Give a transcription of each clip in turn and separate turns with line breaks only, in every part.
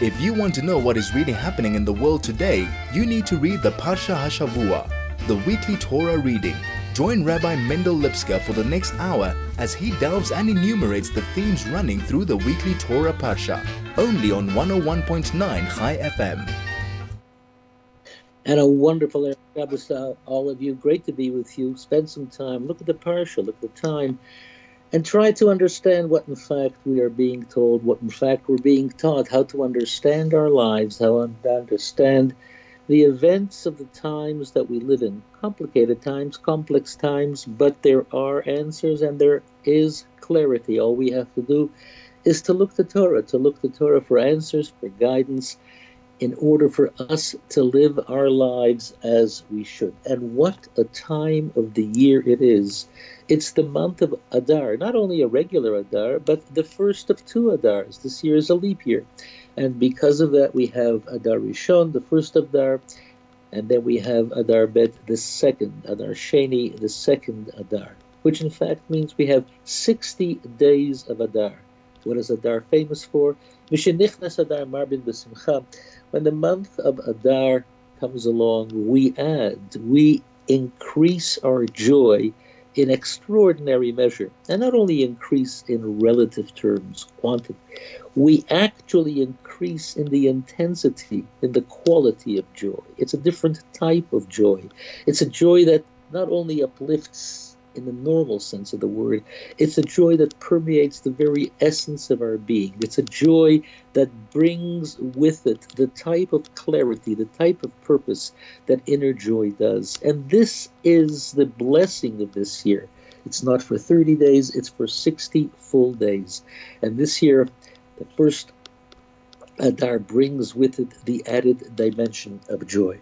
If you want to know what is really happening in the world today, you need to read the Parsha Hashavua, the weekly Torah reading. Join Rabbi Mendel Lipskar for the next hour as he delves and enumerates the themes running through the weekly Torah Parsha, only on 101.9 Chai FM.
And a wonderful Shabbos all of you. Great to be with you. Spend some time. Look at the Parsha, look at the time and try to understand what in fact we are being told, what in fact we're being taught, how to understand our lives, how to understand the events of the times that we live in. Complicated times, complex times, but there are answers and there is clarity. All we have to do is to look to Torah, to look to Torah for answers, for guidance, in order for us to live our lives as we should. And what a time of the year it is it's the month of Adar, not only a regular Adar, but the first of two Adars. This year is a leap year. And because of that, we have Adar Rishon, the first Adar, and then we have Adar Bet, the second, Adar Sheni, the second Adar, which in fact means we have 60 days of Adar. What is Adar famous for? Adar Marbin B'Simcha. When the month of Adar comes along, we add, we increase our joy in extraordinary measure, and not only increase in relative terms, quantity, we actually increase in the intensity, in the quality of joy. It's a different type of joy. It's a joy that not only uplifts in the normal sense of the word. It's a joy that permeates the very essence of our being. It's a joy that brings with it the type of clarity, the type of purpose that inner joy does. And this is the blessing of this year. It's not for 30 days, it's for 60 full days. And this year, the first uh, Adar brings with it the added dimension of joy.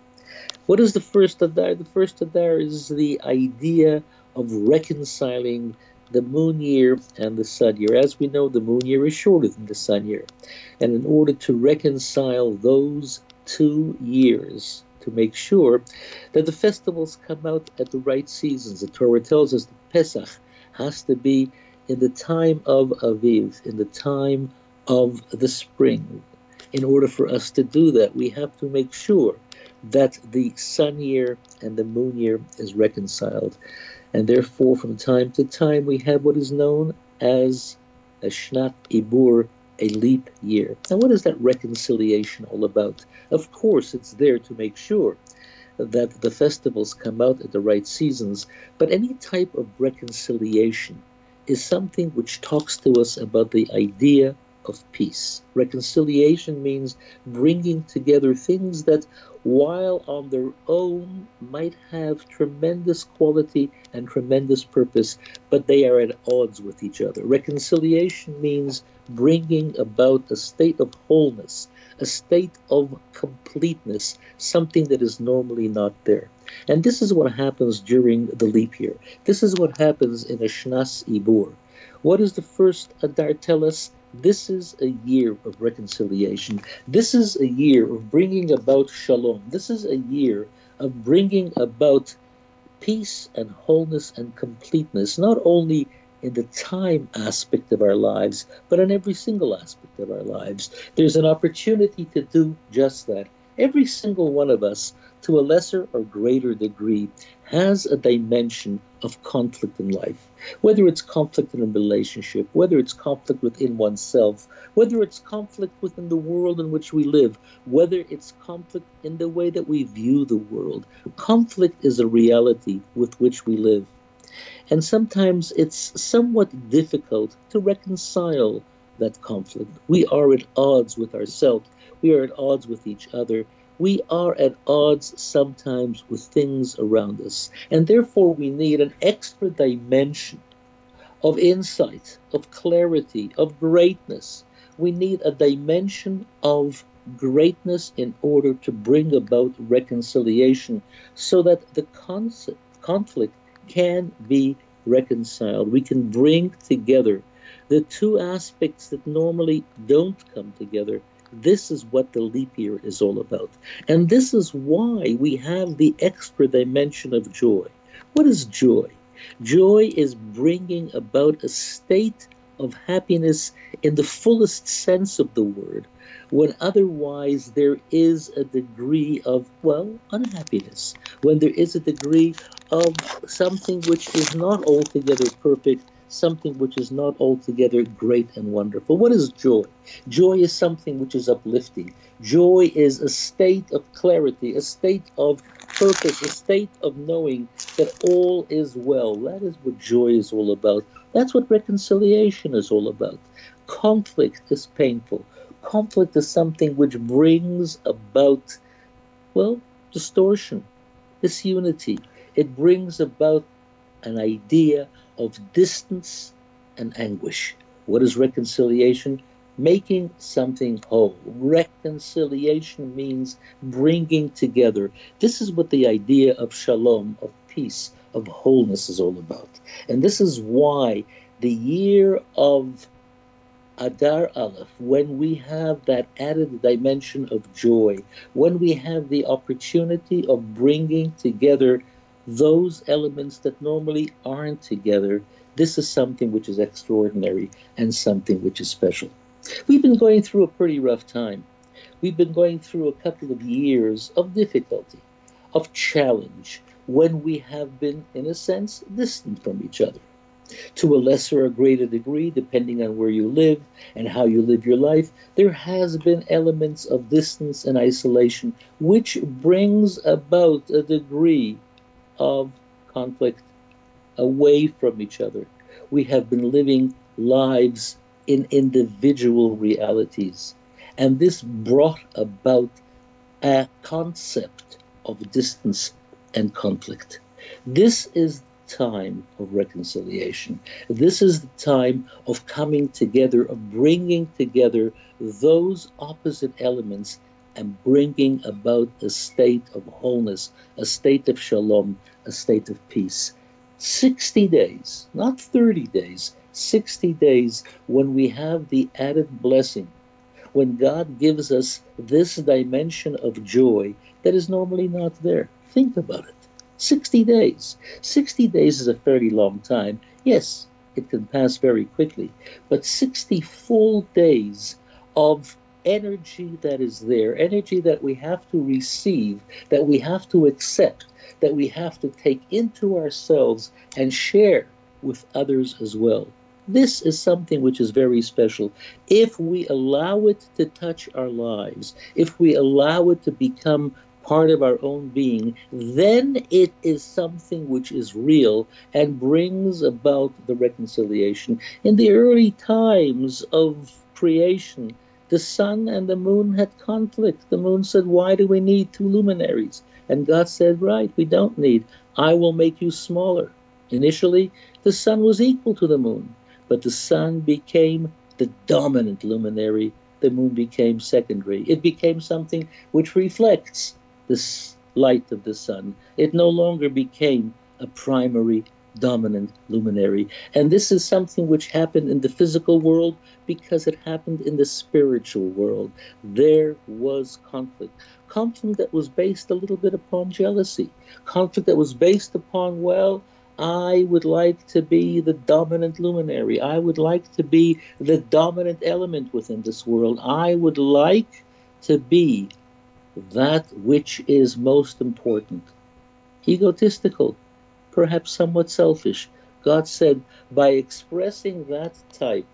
What is the first Adar? The first Adar is the idea of reconciling the moon year and the sun year. As we know, the moon year is shorter than the sun year. And in order to reconcile those two years, to make sure that the festivals come out at the right seasons, the Torah tells us that Pesach has to be in the time of Aviv, in the time of the spring. In order for us to do that, we have to make sure that the sun year and the moon year is reconciled and therefore from time to time we have what is known as a Shnat Ibur, a leap year. Now, what is that reconciliation all about? Of course, it's there to make sure that the festivals come out at the right seasons, but any type of reconciliation is something which talks to us about the idea of peace. Reconciliation means bringing together things that, while on their own, might have tremendous quality and tremendous purpose, but they are at odds with each other. Reconciliation means bringing about a state of wholeness, a state of completeness, something that is normally not there. And this is what happens during the leap year. This is what happens in a Shnas Ibur. What is the first Adar tell us? This is a year of reconciliation. This is a year of bringing about shalom. This is a year of bringing about peace and wholeness and completeness, not only in the time aspect of our lives, but in every single aspect of our lives. There's an opportunity to do just that. Every single one of us, to a lesser or greater degree, has a dimension of conflict in life whether it's conflict in a relationship, whether it's conflict within oneself, whether it's conflict within the world in which we live, whether it's conflict in the way that we view the world. Conflict is a reality with which we live. And sometimes it's somewhat difficult to reconcile that conflict. We are at odds with ourselves, we are at odds with each other, we are at odds sometimes with things around us. And therefore, we need an extra dimension of insight, of clarity, of greatness. We need a dimension of greatness in order to bring about reconciliation so that the conflict can be reconciled. We can bring together the two aspects that normally don't come together this is what the leap year is all about. And this is why we have the extra dimension of joy. What is joy? Joy is bringing about a state of happiness in the fullest sense of the word, when otherwise there is a degree of, well, unhappiness, when there is a degree of something which is not altogether perfect, something which is not altogether great and wonderful. What is joy? Joy is something which is uplifting. Joy is a state of clarity, a state of purpose, a state of knowing that all is well. That is what joy is all about. That's what reconciliation is all about. Conflict is painful. Conflict is something which brings about, well, distortion, disunity. It brings about an idea of distance and anguish. What is reconciliation? making something whole. Reconciliation means bringing together. This is what the idea of shalom, of peace, of wholeness is all about. And this is why the year of Adar Aleph, when we have that added dimension of joy, when we have the opportunity of bringing together those elements that normally aren't together, this is something which is extraordinary and something which is special. We've been going through a pretty rough time. We've been going through a couple of years of difficulty, of challenge, when we have been, in a sense, distant from each other. To a lesser or greater degree, depending on where you live and how you live your life, there has been elements of distance and isolation, which brings about a degree of conflict away from each other. We have been living lives in individual realities. And this brought about a concept of distance and conflict. This is the time of reconciliation. This is the time of coming together, of bringing together those opposite elements and bringing about a state of wholeness, a state of shalom, a state of peace. 60 days, not 30 days, 60 days when we have the added blessing, when God gives us this dimension of joy that is normally not there. Think about it. 60 days. 60 days is a fairly long time. Yes, it can pass very quickly, but 60 full days of energy that is there, energy that we have to receive, that we have to accept, that we have to take into ourselves and share with others as well. This is something which is very special. If we allow it to touch our lives, if we allow it to become part of our own being, then it is something which is real and brings about the reconciliation. In the early times of creation, the sun and the moon had conflict. The moon said, Why do we need two luminaries? And God said, Right, we don't need. I will make you smaller. Initially, the sun was equal to the moon. But the sun became the dominant luminary, the moon became secondary. It became something which reflects the light of the sun. It no longer became a primary dominant luminary. And this is something which happened in the physical world because it happened in the spiritual world. There was conflict. Conflict that was based a little bit upon jealousy, conflict that was based upon, well, I would like to be the dominant luminary. I would like to be the dominant element within this world. I would like to be that which is most important. Egotistical, perhaps somewhat selfish. God said, by expressing that type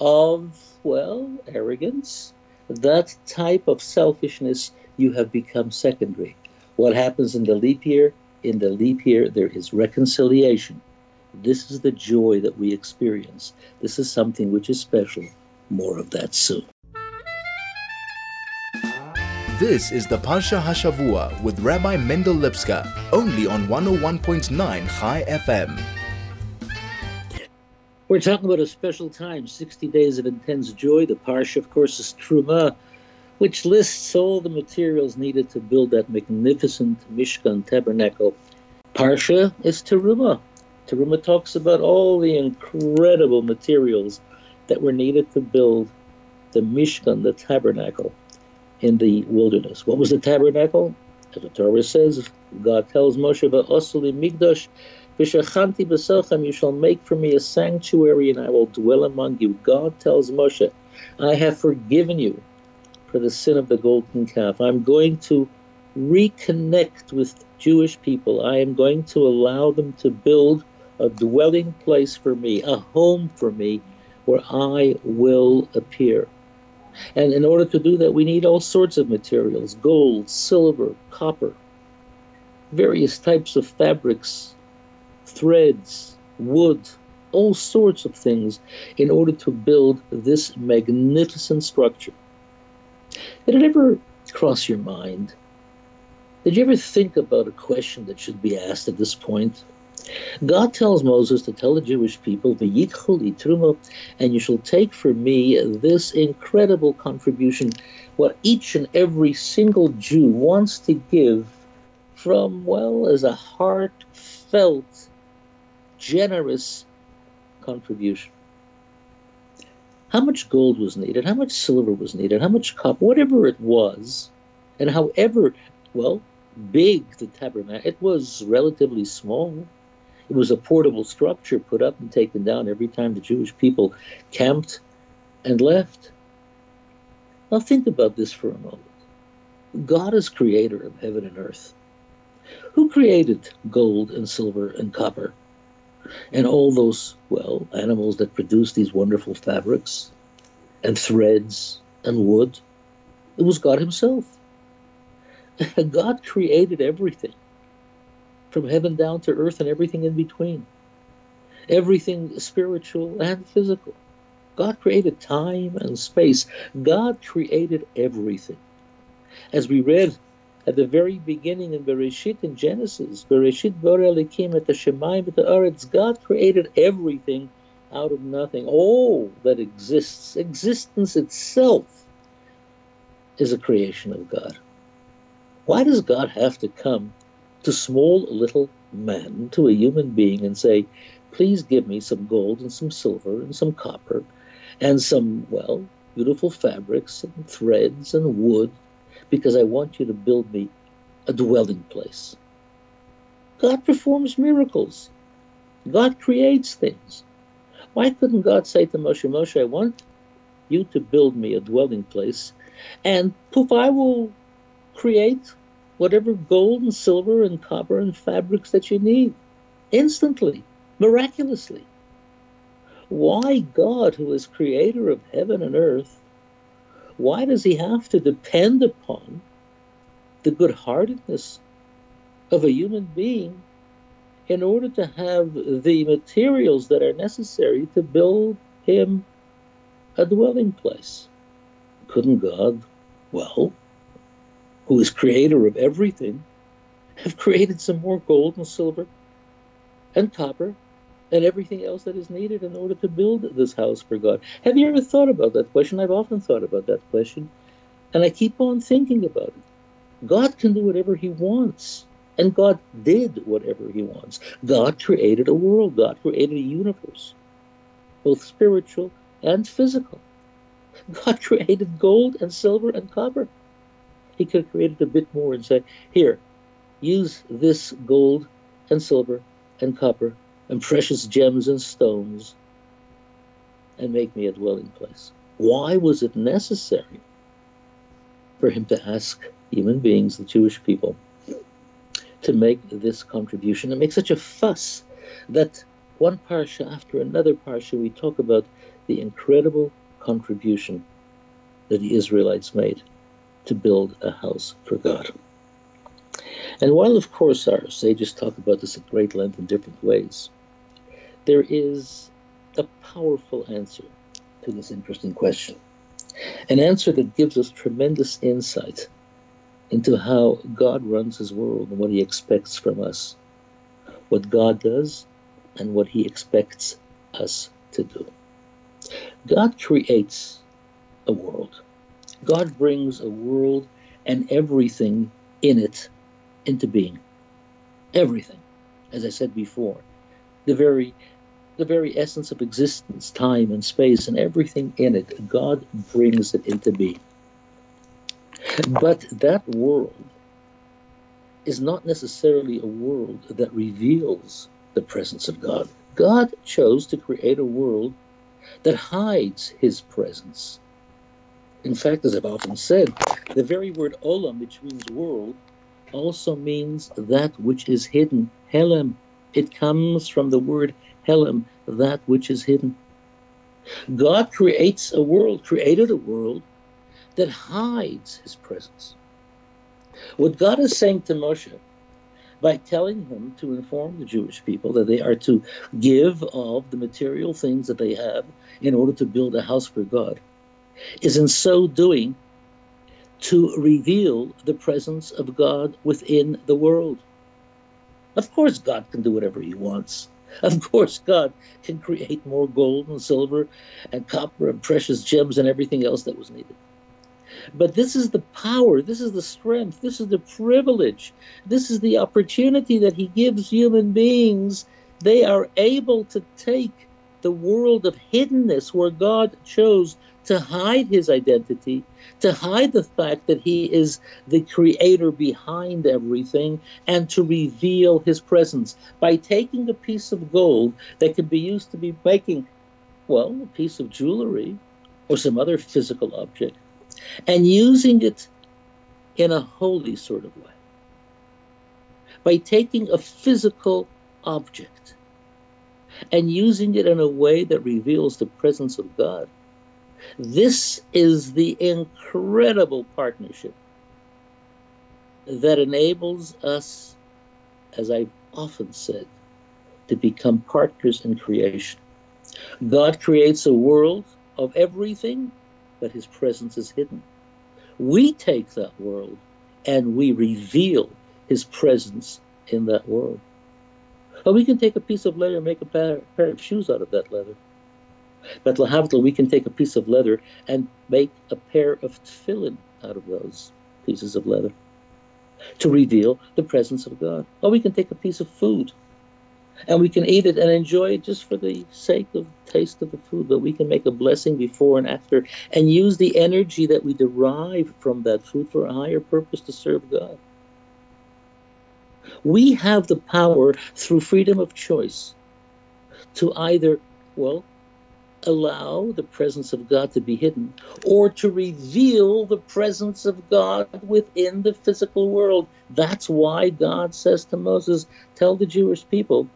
of, well, arrogance, that type of selfishness, you have become secondary. What happens in the leap year? in the leap year, there is reconciliation. This is the joy that we experience. This is something which is special. More of that soon.
This is the Parsha Hashavua with Rabbi Mendel Lipskar, only on 101.9 Chai FM.
We're talking about a special time, 60 days of intense joy. The Parsha, of course, is Truma, which lists all the materials needed to build that magnificent Mishkan tabernacle. Parsha is Teruma. Teruma talks about all the incredible materials that were needed to build the Mishkan, the tabernacle, in the wilderness. What was the tabernacle? As the Torah says, God tells Moshe, Va'osuli Migdash, V'shachanti b'sochem, you shall make for me a sanctuary, and I will dwell among you. God tells Moshe, I have forgiven you for the sin of the golden calf. I'm going to reconnect with Jewish people. I am going to allow them to build a dwelling place for me, a home for me, where I will appear. And in order to do that, we need all sorts of materials gold, silver, copper, various types of fabrics, threads, wood, all sorts of things in order to build this magnificent structure. Did it ever cross your mind? Did you ever think about a question that should be asked at this point? God tells Moses to tell the Jewish people, and you shall take for me this incredible contribution, what each and every single Jew wants to give from, well, as a heartfelt, generous contribution. How much gold was needed? How much silver was needed? How much copper? Whatever it was, and however, well, big the tabernacle, it was relatively small. It was a portable structure put up and taken down every time the Jewish people camped and left. Now think about this for a moment. God is creator of heaven and earth. Who created gold and silver and copper? And all those, well, animals that produce these wonderful fabrics and threads and wood. It was God Himself. God created everything from heaven down to earth and everything in between. Everything spiritual and physical. God created time and space. God created everything. As we read at the very beginning in Bereshit in Genesis, Bereshit Elokim at the Shemaim at the Eretz, God created everything out of nothing. All that exists, existence itself, is a creation of God. Why does God have to come to small little man, to a human being, and say, please give me some gold and some silver and some copper and some, well, beautiful fabrics and threads and wood, because I want you to build me a dwelling place. God performs miracles. God creates things. Why couldn't God say to Moshe, Moshe, I want you to build me a dwelling place, and poof, I will create whatever gold and silver and copper and fabrics that you need instantly, miraculously. Why God, who is creator of heaven and earth, why does he have to depend upon the good heartedness of a human being in order to have the materials that are necessary to build him a dwelling place? Couldn't God, well, who is creator of everything, have created some more gold and silver and copper and everything else that is needed in order to build this house for God. Have you ever thought about that question? I've often thought about that question, and I keep on thinking about it. God can do whatever He wants, and God did whatever He wants. God created a world, God created a universe, both spiritual and physical. God created gold and silver and copper. He could have created a bit more and said, Here, use this gold and silver and copper and precious gems and stones and make me a dwelling place. Why was it necessary for him to ask human beings, the Jewish people, to make this contribution and make such a fuss that one parsha after another parsha we talk about the incredible contribution that the Israelites made to build a house for God. And while, of course, our sages talk about this at great length in different ways, there is a powerful answer to this interesting question. An answer that gives us tremendous insight into how God runs his world and what he expects from us, what God does and what he expects us to do. God creates a world. God brings a world and everything in it into being. Everything. As I said before, the very the very essence of existence, time and space and everything in it, God brings it into being. But that world is not necessarily a world that reveals the presence of God. God chose to create a world that hides his presence. In fact, as I've often said, the very word olam, which means world, also means that which is hidden. Helem. It comes from the word helem, that which is hidden. God creates a world, created a world that hides his presence. What God is saying to Moshe by telling him to inform the Jewish people that they are to give of the material things that they have in order to build a house for God is in so doing to reveal the presence of God within the world. Of course, God can do whatever He wants. Of course, God can create more gold and silver and copper and precious gems and everything else that was needed. But this is the power, this is the strength, this is the privilege, this is the opportunity that He gives human beings. They are able to take the world of hiddenness where God chose to hide His identity, to hide the fact that He is the creator behind everything, and to reveal His presence by taking a piece of gold that could be used to be making, well, a piece of jewelry or some other physical object and using it in a holy sort of way. By taking a physical object and using it in a way that reveals the presence of God. This is the incredible partnership that enables us, as I've often said, to become partners in creation. God creates a world of everything but his presence is hidden. We take that world and we reveal his presence in that world. Or we can take a piece of leather and make a pair, pair of shoes out of that leather. But lahavdil, we can take a piece of leather and make a pair of tefillin out of those pieces of leather to reveal the presence of God. Or we can take a piece of food and we can eat it and enjoy it just for the sake of taste of the food but we can make a blessing before and after and use the energy that we derive from that food for a higher purpose to serve god we have the power through freedom of choice to either well allow the presence of God to be hidden or to reveal the presence of God within the physical world. That's why God says to Moses, Tell the Jewish people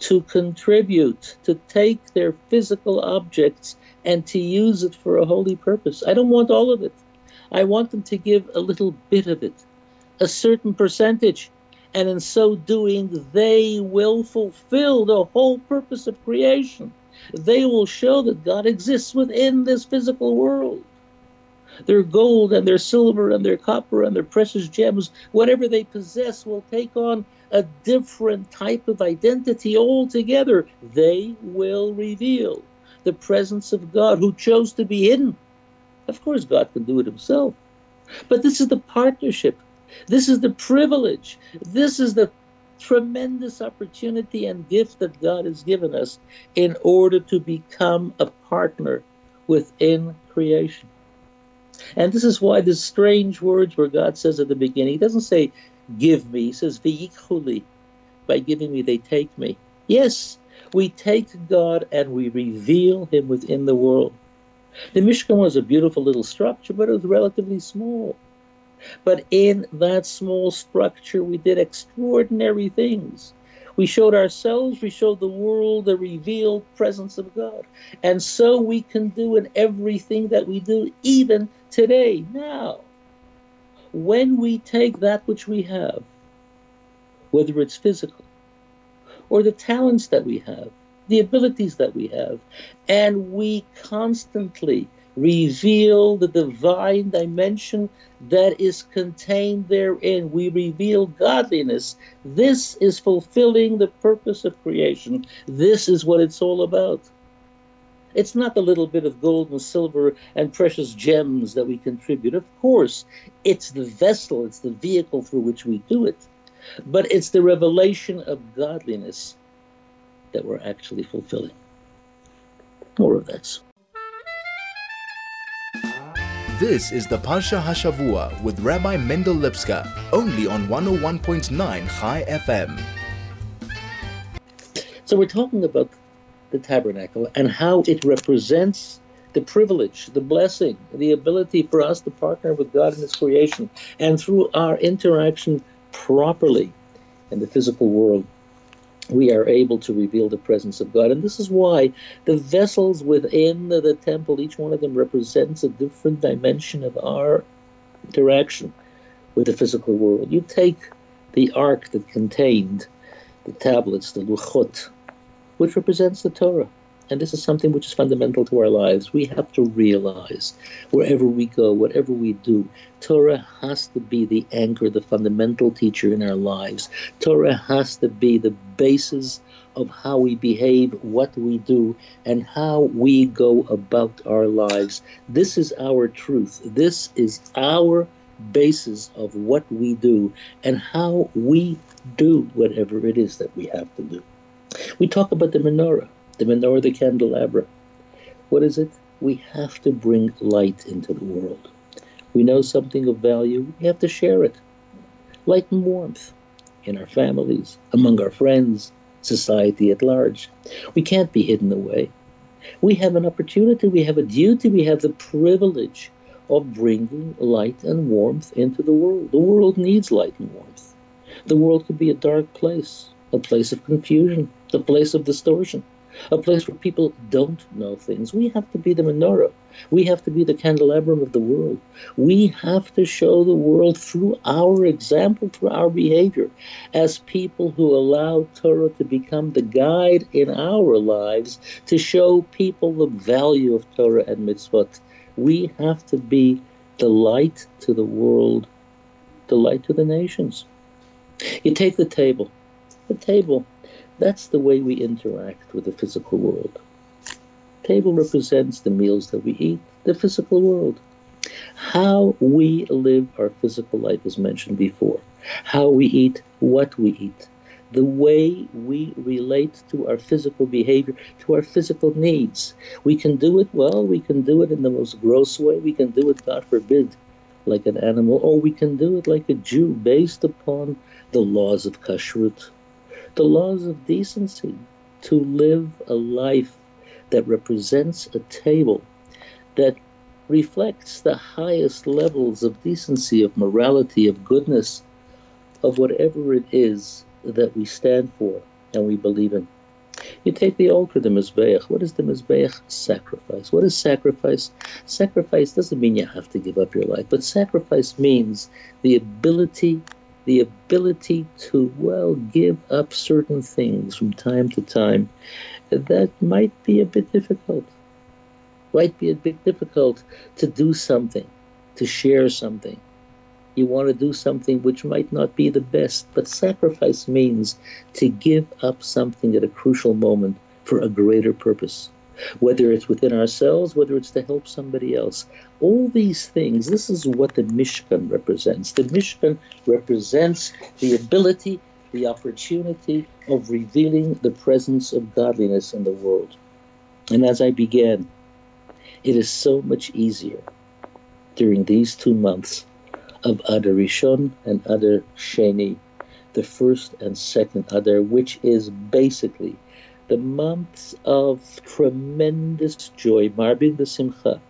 to contribute, to take their physical objects and to use it for a holy purpose. I don't want all of it. I want them to give a little bit of it, a certain percentage. And in so doing, they will fulfill the whole purpose of creation. They will show that God exists within this physical world. Their gold and their silver and their copper and their precious gems, whatever they possess, will take on a different type of identity altogether. They will reveal the presence of God who chose to be hidden. Of course, God can do it himself. But this is the partnership. This is the privilege. This is the tremendous opportunity and gift that God has given us in order to become a partner within creation. And this is why the strange words where God says at the beginning, He doesn't say, give me. He says, V'yikhuli. By giving me, they take me. Yes, we take God and we reveal Him within the world. The Mishkan was a beautiful little structure, but it was relatively small. But in that small structure, we did extraordinary things. We showed ourselves, we showed the world the revealed presence of God. And so we can do in everything that we do, even today, now when we take that which we have, whether it's physical or the talents that we have, the abilities that we have, and we constantly reveal the divine dimension that is contained therein. We reveal godliness. This is fulfilling the purpose of creation. This is what it's all about. It's not the little bit of gold and silver and precious gems that we contribute. Of course, it's the vessel, it's the vehicle through which we do it. But it's the revelation of godliness that we're actually fulfilling. More of this.
This is the Parsha Hashavua with Rabbi Mendel Lipskar, only on 101.9 Chai FM.
So we're talking about the tabernacle and how it represents the privilege, the blessing, the ability for us to partner with God in His creation, and through our interaction properly in the physical world, we are able to reveal the presence of God. And this is why the vessels within the, the temple, each one of them represents a different dimension of our interaction with the physical world. You take the ark that contained the tablets, the luchot, which represents the Torah. And this is something which is fundamental to our lives. We have to realize wherever we go, whatever we do, Torah has to be the anchor, the fundamental teacher in our lives. Torah has to be the basis of how we behave, what we do, and how we go about our lives. This is our truth. This is our basis of what we do and how we do whatever it is that we have to do. We talk about the menorah the menorah, the candelabra. What is it? We have to bring light into the world. We know something of value, we have to share it. Light and warmth in our families, among our friends, society at large. We can't be hidden away. We have an opportunity, we have a duty, we have the privilege of bringing light and warmth into the world. The world needs light and warmth. The world could be a dark place, a place of confusion, a place of distortion a place where people don't know things. We have to be the menorah. We have to be the candelabrum of the world. We have to show the world through our example, through our behavior, as people who allow Torah to become the guide in our lives to show people the value of Torah and mitzvot. We have to be the light to the world, the light to the nations. You take the table. The table that's the way we interact with the physical world. Table represents the meals that we eat, the physical world. How we live our physical life is mentioned before. How we eat, what we eat, the way we relate to our physical behavior, to our physical needs. We can do it well, we can do it in the most gross way, we can do it, God forbid, like an animal, or we can do it like a Jew based upon the laws of kashrut, the laws of decency, to live a life that represents a table that reflects the highest levels of decency, of morality, of goodness, of whatever it is that we stand for and we believe in. You take the altar, the Mizbeach. What is the Mizbeach? Sacrifice. What is sacrifice? Sacrifice doesn't mean you have to give up your life, but sacrifice means the ability the ability to, well, give up certain things from time to time that might be a bit difficult. Might be a bit difficult to do something, to share something. You want to do something which might not be the best, but sacrifice means to give up something at a crucial moment for a greater purpose whether it's within ourselves, whether it's to help somebody else. All these things, this is what the Mishkan represents. The Mishkan represents the ability, the opportunity of revealing the presence of godliness in the world. And as I began, it is so much easier during these two months of Adar Rishon and Adar Sheni, the first and second Adar, which is basically the months of tremendous joy, Marbin the Simcha.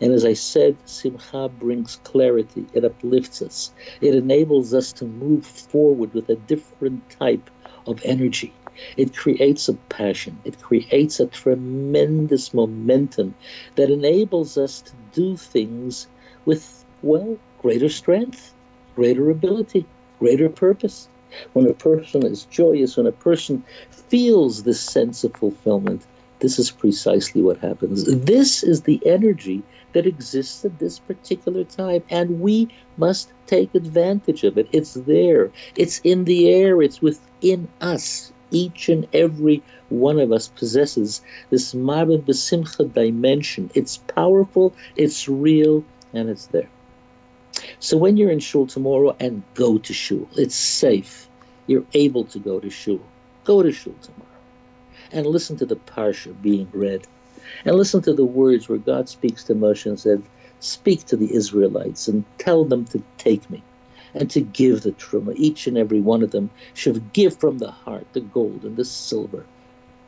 And as I said, Simcha brings clarity, it uplifts us, it enables us to move forward with a different type of energy. It creates a passion, it creates a tremendous momentum that enables us to do things with, well, greater strength, greater ability, greater purpose. When a person is joyous, when a person feels this sense of fulfillment, this is precisely what happens. This is the energy that exists at this particular time, and we must take advantage of it. It's there, it's in the air, it's within us. Each and every one of us possesses this Marbin Besimcha dimension. It's powerful, it's real, and it's there. So when you're in shul tomorrow and go to shul, it's safe. You're able to go to shul. Go to shul tomorrow and listen to the parsha being read, and listen to the words where God speaks to Moshe and said, "Speak to the Israelites and tell them to take me." and to give the truma. Each and every one of them should give from the heart the gold and the silver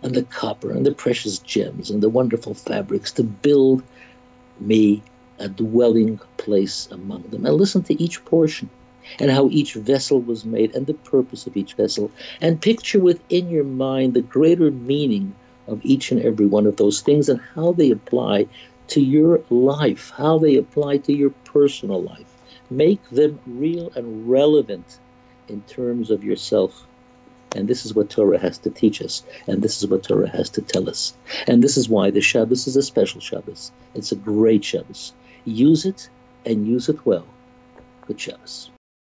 and the copper and the precious gems and the wonderful fabrics to build me a dwelling place among them. And listen to each portion and how each vessel was made and the purpose of each vessel. And picture within your mind the greater meaning of each and every one of those things and how they apply to your life, how they apply to your personal life. Make them real and relevant in terms of yourself. And this is what Torah has to teach us, and this is what Torah has to tell us. And this is why the Shabbos is a special Shabbos. It's a great Shabbos. Use it and use it well. Good Shabbos.